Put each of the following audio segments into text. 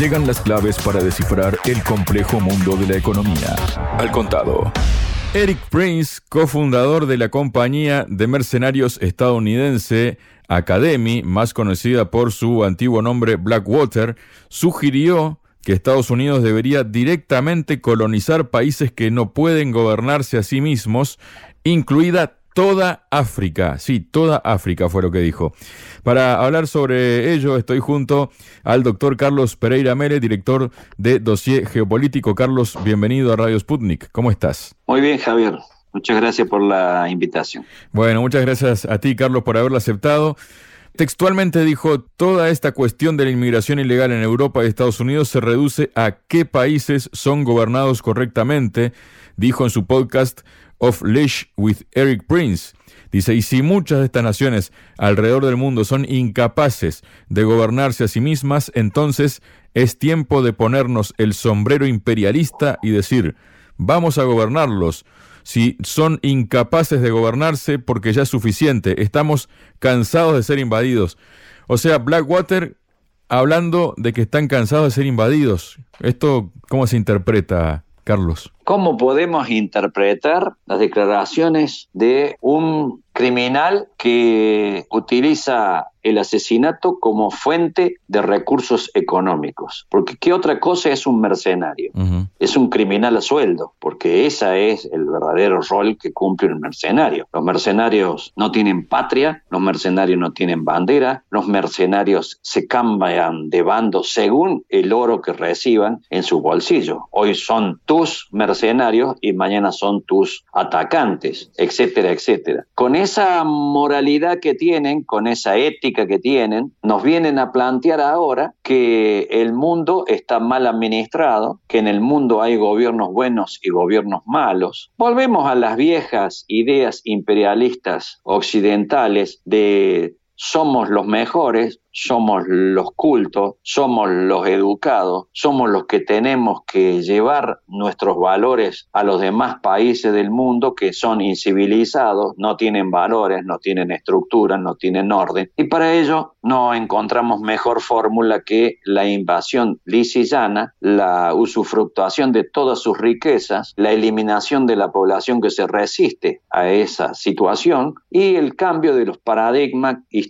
Llegan las claves para descifrar el complejo mundo de la economía. Al contado. Eric Prince, cofundador de la compañía de mercenarios estadounidense Academy, más conocida por su antiguo nombre Blackwater, sugirió que Estados Unidos debería directamente colonizar países que no pueden gobernarse a sí mismos, incluida toda África. Sí, toda África fue lo que dijo. Para hablar sobre ello estoy junto al doctor Carlos Pereira Mere, director de Dossier Geopolítico. Carlos, bienvenido a Radio Sputnik. ¿Cómo estás? Muy bien, Javier. Muchas gracias por la invitación. Bueno, muchas gracias a ti, Carlos, por haberlo aceptado. Textualmente dijo, toda esta cuestión de la inmigración ilegal en Europa y Estados Unidos se reduce a qué países son gobernados correctamente, dijo en su podcast Of Leash with Eric Prince. Dice, y si muchas de estas naciones alrededor del mundo son incapaces de gobernarse a sí mismas, entonces es tiempo de ponernos el sombrero imperialista y decir, vamos a gobernarlos si son incapaces de gobernarse porque ya es suficiente. Estamos cansados de ser invadidos. O sea, Blackwater hablando de que están cansados de ser invadidos. ¿Esto cómo se interpreta, Carlos? ¿Cómo podemos interpretar las declaraciones de un criminal que utiliza el asesinato como fuente de recursos económicos. Porque ¿qué otra cosa es un mercenario? Es un criminal a sueldo, porque ese es el verdadero rol que cumple un mercenario. Los mercenarios no tienen patria, los mercenarios no tienen bandera, los mercenarios se cambian de bando según el oro que reciban en su bolsillo. Hoy son tus mercenarios y mañana son tus atacantes, etcétera, etcétera. Con esa moralidad que tienen, con esa ética que tienen, nos vienen a plantear ahora que el mundo está mal administrado, que en el mundo hay gobiernos buenos y gobiernos malos. Volvemos a las viejas ideas imperialistas occidentales de somos los mejores, somos los cultos, somos los educados, somos los que tenemos que llevar nuestros valores a los demás países del mundo que son incivilizados, no tienen valores, no tienen estructura, no tienen orden. Y para ello no encontramos mejor fórmula que la invasión lisillana, la usufructuación de todas sus riquezas, la eliminación de la población que se resiste a esa situación y el cambio de los paradigmas históricos,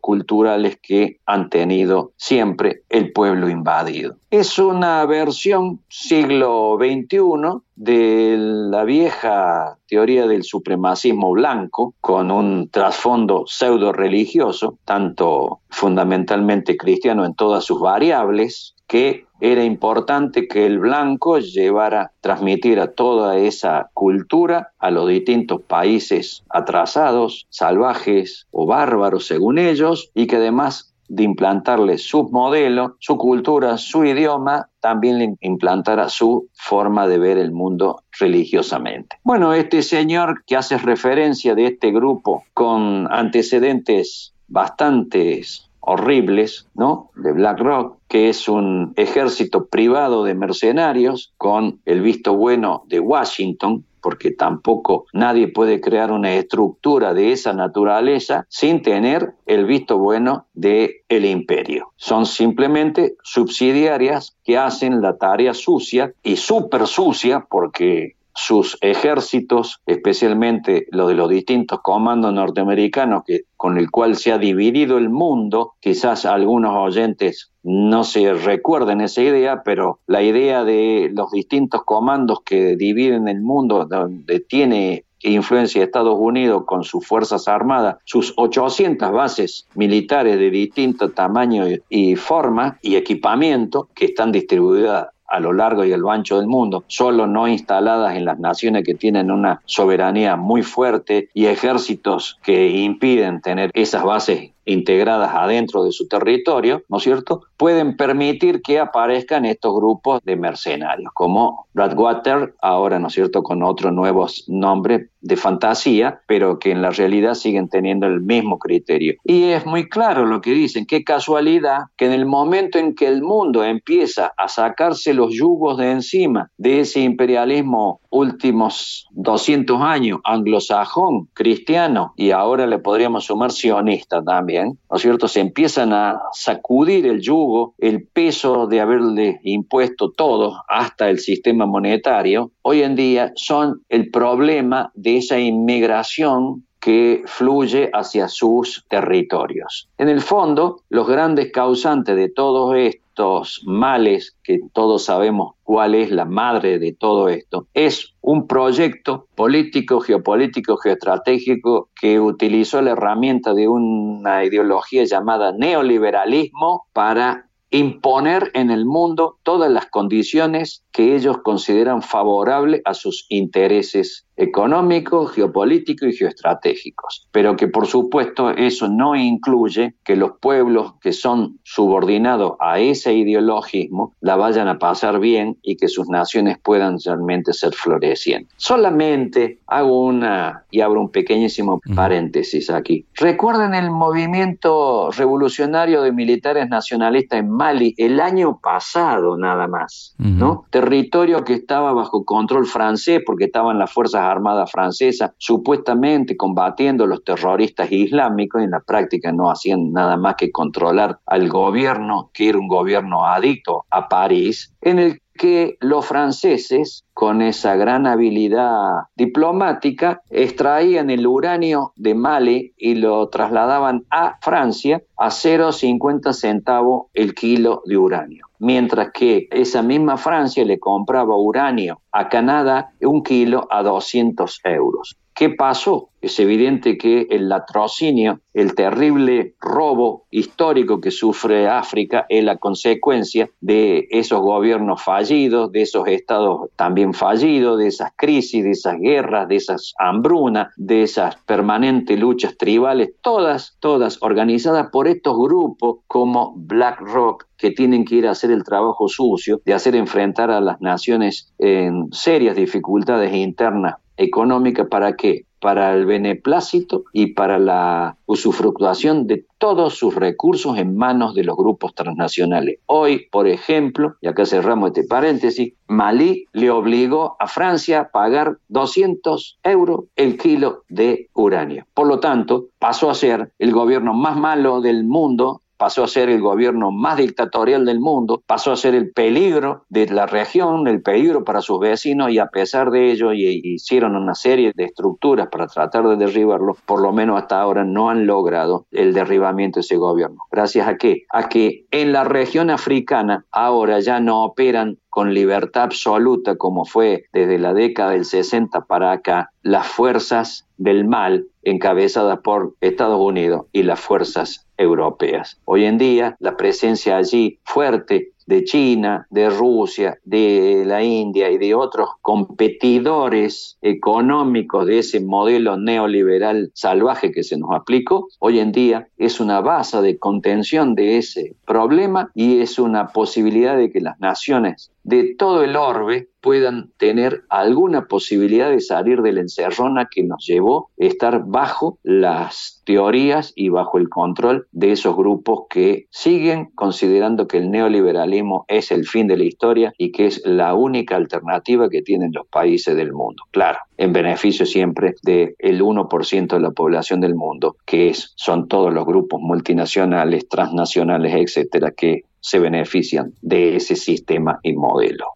culturales que han tenido siempre el pueblo invadido. Es una versión siglo XXI de la vieja teoría del supremacismo blanco, con un trasfondo pseudo religioso, tanto fundamentalmente cristiano en todas sus variables, que era importante que el blanco llevara, transmitiera toda esa cultura a los distintos países atrasados, salvajes o bárbaros según ellos, y que además de implantarle su modelo, su cultura, su idioma, también le implantara su forma de ver el mundo religiosamente. Bueno, este señor que hace referencia de este grupo con antecedentes bastante horribles, ¿no? De BlackRock, que es un ejército privado de mercenarios con el visto bueno de Washington, porque tampoco nadie puede crear una estructura de esa naturaleza sin tener el visto bueno del el imperio. Son simplemente subsidiarias que hacen la tarea sucia y súper sucia porque sus ejércitos, especialmente los de los distintos comandos norteamericanos que, con el cual se ha dividido el mundo, quizás algunos oyentes no se recuerden esa idea, pero la idea de los distintos comandos que dividen el mundo, donde tiene influencia Estados Unidos con sus Fuerzas Armadas, sus 800 bases militares de distinto tamaño y forma y equipamiento que están distribuidas a lo largo y a lo ancho del mundo, solo no instaladas en las naciones que tienen una soberanía muy fuerte y ejércitos que impiden tener esas bases integradas adentro de su territorio, ¿no es cierto?, pueden permitir que aparezcan estos grupos de mercenarios, como Bradwater, ahora, ¿no es cierto?, con otro nuevo nombre de fantasía, pero que en la realidad siguen teniendo el mismo criterio. Y es muy claro lo que dicen, qué casualidad que en el momento en que el mundo empieza a sacarse los yugos de encima de ese imperialismo últimos 200 años, anglosajón, cristiano, y ahora le podríamos sumar sionista también, también, ¿no es? Se empiezan a sacudir el yugo, el peso de haberle impuesto todo hasta el sistema monetario, hoy en día son el problema de esa inmigración que fluye hacia sus territorios. En el fondo, los grandes causantes de todos estos males, que todos sabemos cuál es la madre de todo esto, es un proyecto político, geopolítico, geoestratégico que utilizó la herramienta de una ideología llamada neoliberalismo para imponer en el mundo todas las condiciones que ellos consideran favorables a sus intereses económicos, geopolíticos y geoestratégicos. Pero que por supuesto eso no incluye que los pueblos que son subordinados a ese ideologismo la vayan a pasar bien y que sus naciones puedan realmente ser florecientes. Solamente hago una y abro un pequeñísimo paréntesis aquí. Recuerden el movimiento revolucionario de militares nacionalistas en Mali el año pasado nada más, ¿no? Territorio que estaba bajo control francés porque estaban las fuerzas Armada Francesa, supuestamente combatiendo a los terroristas islámicos, en la práctica no hacían nada más que controlar al gobierno, que era un gobierno adicto a París, en el que los franceses, con esa gran habilidad diplomática, extraían el uranio de Mali y lo trasladaban a Francia a 0,50 centavos el kilo de uranio. Mientras que esa misma Francia le compraba uranio a Canadá un kilo a 200 euros. ¿Qué pasó? Es evidente que el latrocinio, el terrible robo histórico que sufre África es la consecuencia de esos gobiernos fallidos, de esos estados también fallidos, de esas crisis, de esas guerras, de esas hambrunas, de esas permanentes luchas tribales, todas, todas organizadas por estos grupos como BlackRock, que tienen que ir a hacer el trabajo sucio de hacer enfrentar a las naciones en serias dificultades internas económica para qué? Para el beneplácito y para la usufructuación de todos sus recursos en manos de los grupos transnacionales. Hoy, por ejemplo, y acá cerramos este paréntesis, Malí le obligó a Francia a pagar 200 euros el kilo de uranio. Por lo tanto, pasó a ser el gobierno más malo del mundo pasó a ser el gobierno más dictatorial del mundo, pasó a ser el peligro de la región, el peligro para sus vecinos y a pesar de ello y, hicieron una serie de estructuras para tratar de derribarlo, por lo menos hasta ahora no han logrado el derribamiento de ese gobierno. ¿Gracias a qué? A que en la región africana ahora ya no operan con libertad absoluta como fue desde la década del 60 para acá las fuerzas del mal encabezadas por Estados Unidos y las fuerzas europeas. Hoy en día la presencia allí fuerte de China, de Rusia, de la India y de otros competidores económicos de ese modelo neoliberal salvaje que se nos aplicó, hoy en día es una base de contención de ese problema y es una posibilidad de que las naciones de todo el orbe puedan tener alguna posibilidad de salir de la encerrona que nos llevó a estar bajo las teorías y bajo el control de esos grupos que siguen considerando que el neoliberalismo es el fin de la historia y que es la única alternativa que tienen los países del mundo. Claro, en beneficio siempre del 1% de la población del mundo, que es, son todos los grupos multinacionales, transnacionales, etcétera, que se benefician de ese sistema y modelo.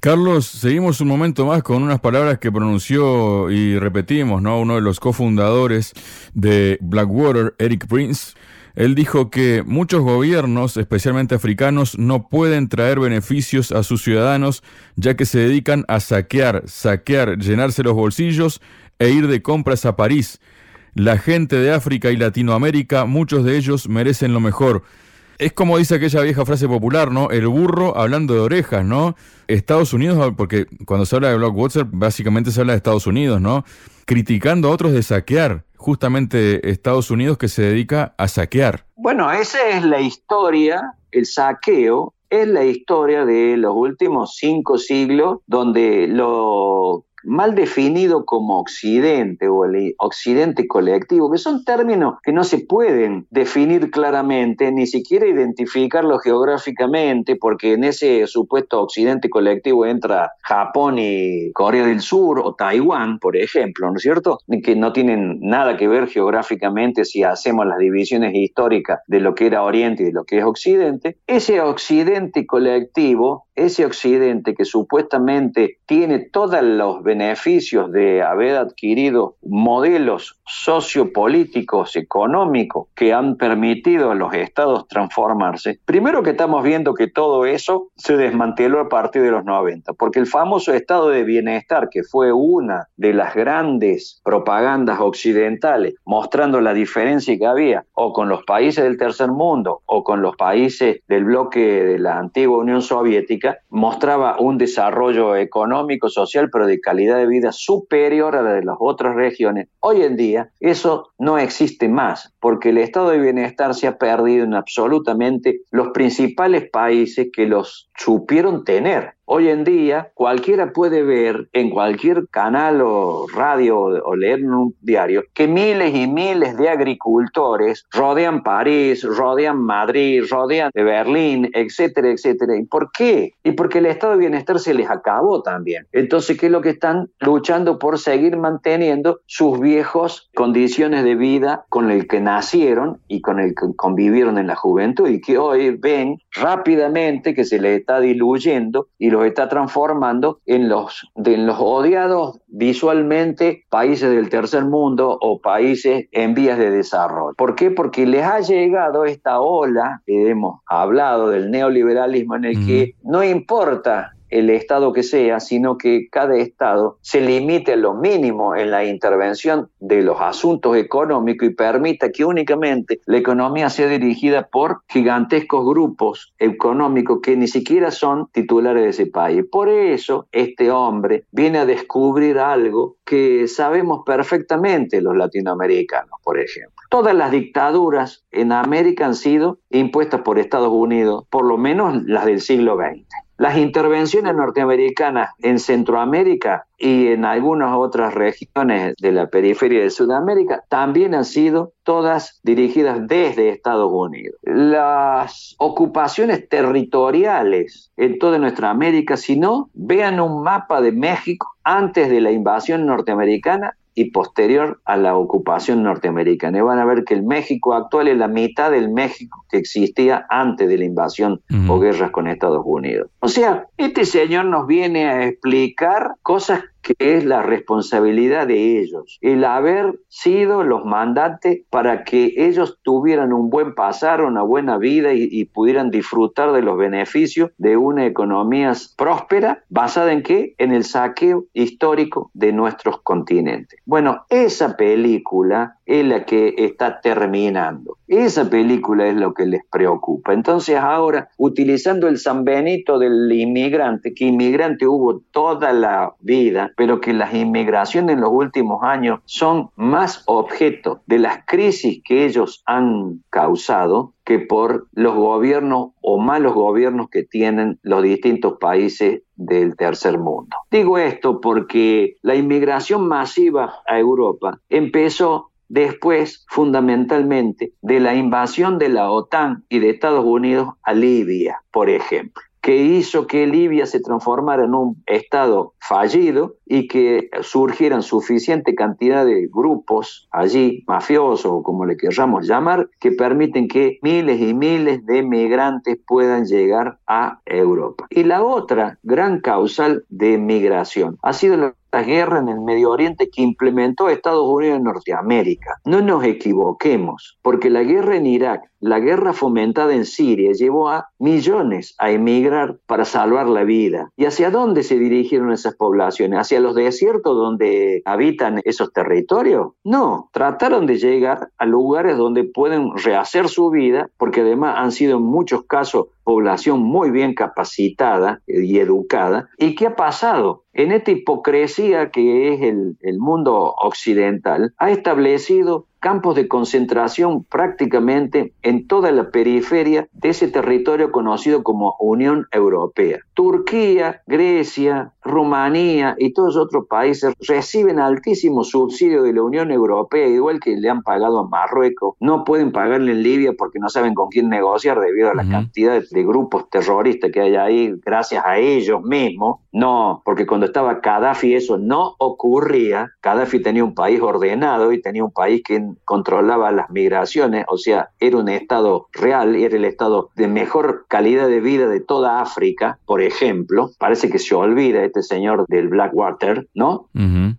Carlos, seguimos un momento más con unas palabras que pronunció y repetimos, ¿no? Uno de los cofundadores de Blackwater, Eric Prince. Él dijo que muchos gobiernos, especialmente africanos, no pueden traer beneficios a sus ciudadanos ya que se dedican a saquear, saquear, llenarse los bolsillos e ir de compras a París. La gente de África y Latinoamérica, muchos de ellos merecen lo mejor. Es como dice aquella vieja frase popular, ¿no? El burro hablando de orejas, ¿no? Estados Unidos, porque cuando se habla de Blockwater, básicamente se habla de Estados Unidos, ¿no? Criticando a otros de saquear, justamente Estados Unidos que se dedica a saquear. Bueno, esa es la historia, el saqueo es la historia de los últimos cinco siglos, donde lo mal definido como occidente o el occidente colectivo, que son términos que no se pueden definir claramente, ni siquiera identificarlo geográficamente, porque en ese supuesto occidente colectivo entra Japón y Corea del Sur o Taiwán, por ejemplo, ¿no es cierto? Que no tienen nada que ver geográficamente si hacemos las divisiones históricas de lo que era Oriente y de lo que es Occidente. Ese occidente colectivo ese Occidente que supuestamente tiene todos los beneficios de haber adquirido modelos sociopolíticos, económicos, que han permitido a los estados transformarse, primero que estamos viendo que todo eso se desmanteló a partir de los 90, porque el famoso estado de bienestar, que fue una de las grandes propagandas occidentales, mostrando la diferencia que había, o con los países del tercer mundo, o con los países del bloque de la antigua Unión Soviética, mostraba un desarrollo económico, social, pero de calidad de vida superior a la de las otras regiones. Hoy en día eso no existe más, porque el estado de bienestar se ha perdido en absolutamente los principales países que los supieron tener. Hoy en día cualquiera puede ver en cualquier canal o radio o leer en un diario que miles y miles de agricultores rodean París, rodean Madrid, rodean Berlín, etcétera, etcétera. ¿Y por qué? Y porque el estado de bienestar se les acabó también. Entonces, ¿qué es lo que están luchando por seguir manteniendo sus viejos condiciones de vida con el que nacieron y con el que convivieron en la juventud y que hoy ven rápidamente que se les está diluyendo y los está transformando en los, en los odiados visualmente países del tercer mundo o países en vías de desarrollo. ¿Por qué? Porque les ha llegado esta ola, que hemos hablado del neoliberalismo, en el que no importa el Estado que sea, sino que cada Estado se limite a lo mínimo en la intervención de los asuntos económicos y permita que únicamente la economía sea dirigida por gigantescos grupos económicos que ni siquiera son titulares de ese país. Por eso este hombre viene a descubrir algo que sabemos perfectamente los latinoamericanos, por ejemplo. Todas las dictaduras en América han sido impuestas por Estados Unidos, por lo menos las del siglo XX. Las intervenciones norteamericanas en Centroamérica y en algunas otras regiones de la periferia de Sudamérica también han sido todas dirigidas desde Estados Unidos. Las ocupaciones territoriales en toda nuestra América, si no, vean un mapa de México antes de la invasión norteamericana y posterior a la ocupación norteamericana. Y van a ver que el México actual es la mitad del México que existía antes de la invasión o guerras con Estados Unidos. O sea, este señor nos viene a explicar cosas que es la responsabilidad de ellos, el haber sido los mandantes para que ellos tuvieran un buen pasar, una buena vida y, pudieran disfrutar de los beneficios de una economía próspera, basada en qué? En el saqueo histórico de nuestros continentes. Bueno, esa película es la que está terminando. Esa película es lo que les preocupa. Entonces ahora, utilizando el San Benito del inmigrante, que inmigrante hubo toda la vida, pero que las inmigraciones en los últimos años son más objeto de las crisis que ellos han causado que por los gobiernos o malos gobiernos que tienen los distintos países del tercer mundo. Digo esto porque la inmigración masiva a Europa empezó después fundamentalmente de la invasión de la OTAN y de Estados Unidos a Libia, por ejemplo que hizo que Libia se transformara en un estado fallido y que surgieran suficiente cantidad de grupos allí, mafiosos o como le queramos llamar, que permiten que miles y miles de migrantes puedan llegar a Europa. Y la otra gran causal de migración ha sido la guerra en el Medio Oriente que implementó Estados Unidos en Norteamérica. No nos equivoquemos, porque la guerra en Irak, la guerra fomentada en Siria, llevó a millones a emigrar para salvar la vida. ¿Y hacia dónde se dirigieron esas poblaciones? ¿Hacia los desiertos donde habitan esos territorios? No, trataron de llegar a lugares donde pueden rehacer su vida, porque además han sido en muchos casos población muy bien capacitada y educada. ¿Y qué ha pasado? En esta hipocresía que es el, el mundo occidental, ha establecido campos de concentración prácticamente en toda la periferia de ese territorio conocido como Unión Europea. Turquía, Grecia, Rumanía y todos otros países reciben altísimos subsidios de la Unión Europea, igual que le han pagado a Marruecos. No pueden pagarle en Libia porque no saben con quién negociar debido a la cantidad de, grupos terroristas que hay ahí, gracias a ellos mismos. No, porque cuando estaba Gaddafi eso no ocurría. Gaddafi tenía un país ordenado y tenía un país que controlaba las migraciones, o sea, era un Estado real, era el Estado de mejor calidad de vida de toda África, por ejemplo. Parece que se olvida este señor del Blackwater, ¿no?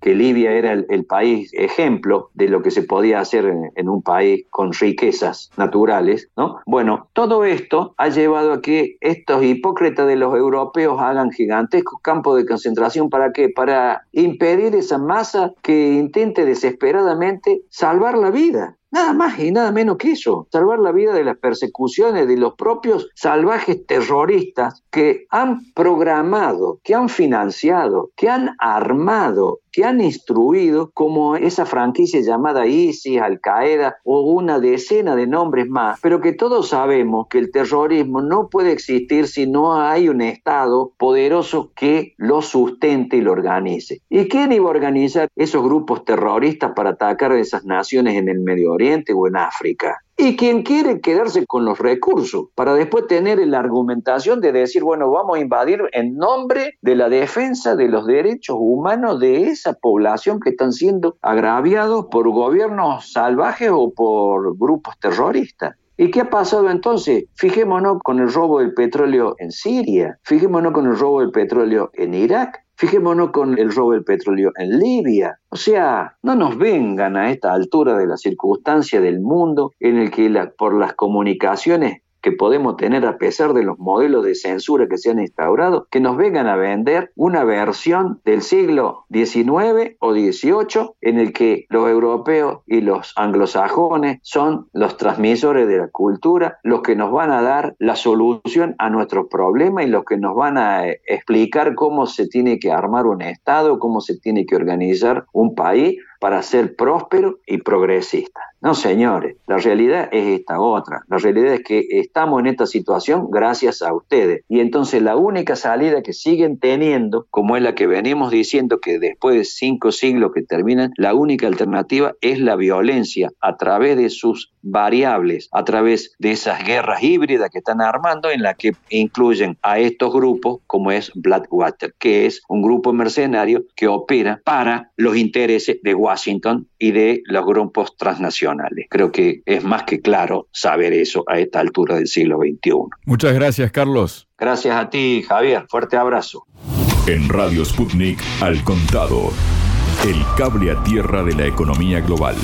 Que Libia era el, país ejemplo de lo que se podía hacer en, un país con riquezas naturales, ¿no? Bueno, todo esto ha llevado a que estos hipócritas de los europeos hagan gigantescos campos de concentración. ¿Para qué? Para impedir esa masa que intente desesperadamente salvar la vida. Nada más y nada menos que eso, salvar la vida de las persecuciones de los propios salvajes terroristas que han programado, que han financiado, que han armado que han instruido como esa franquicia llamada ISIS, Al Qaeda o una decena de nombres más, pero que todos sabemos que el terrorismo no puede existir si no hay un Estado poderoso que lo sustente y lo organice. ¿Y quién iba a organizar esos grupos terroristas para atacar a esas naciones en el Medio O en África? y quien quiere quedarse con los recursos para después tener la argumentación de decir, bueno, vamos a invadir en nombre de la defensa de los derechos humanos de esa población que están siendo agraviados por gobiernos salvajes o por grupos terroristas. ¿Y qué ha pasado entonces? Fijémonos con el robo del petróleo en Siria, fijémonos con el robo del petróleo en Irak, Fijémonos con el robo del petróleo en Libia. O sea, no nos vengan a esta altura de la circunstancia del mundo en el que por las comunicaciones que podemos tener a pesar de los modelos de censura que se han instaurado, que nos vengan a vender una versión del siglo XIX o XVIII en el que los europeos y los anglosajones son los transmisores de la cultura, los que nos van a dar la solución a nuestros problemas y los que nos van a eh, explicar cómo se tiene que armar un Estado, cómo se tiene que organizar un país para ser próspero y progresista. No, señores, la realidad es esta otra. La realidad es que estamos en esta situación gracias a ustedes. Y entonces la única salida que siguen teniendo, como es la que venimos diciendo que después de cinco siglos que terminan, la única alternativa es la violencia a través de sus variables, a través de esas guerras híbridas que están armando en la que incluyen a estos grupos como es Blackwater, que es un grupo mercenario que opera para los intereses de Washington y de los grupos transnacionales. Creo que es más que claro saber eso a esta altura del siglo XXI. Muchas gracias, Carlos. Gracias a ti, Javier. Fuerte abrazo. En Radio Sputnik, al contado. El cable a tierra de la economía global.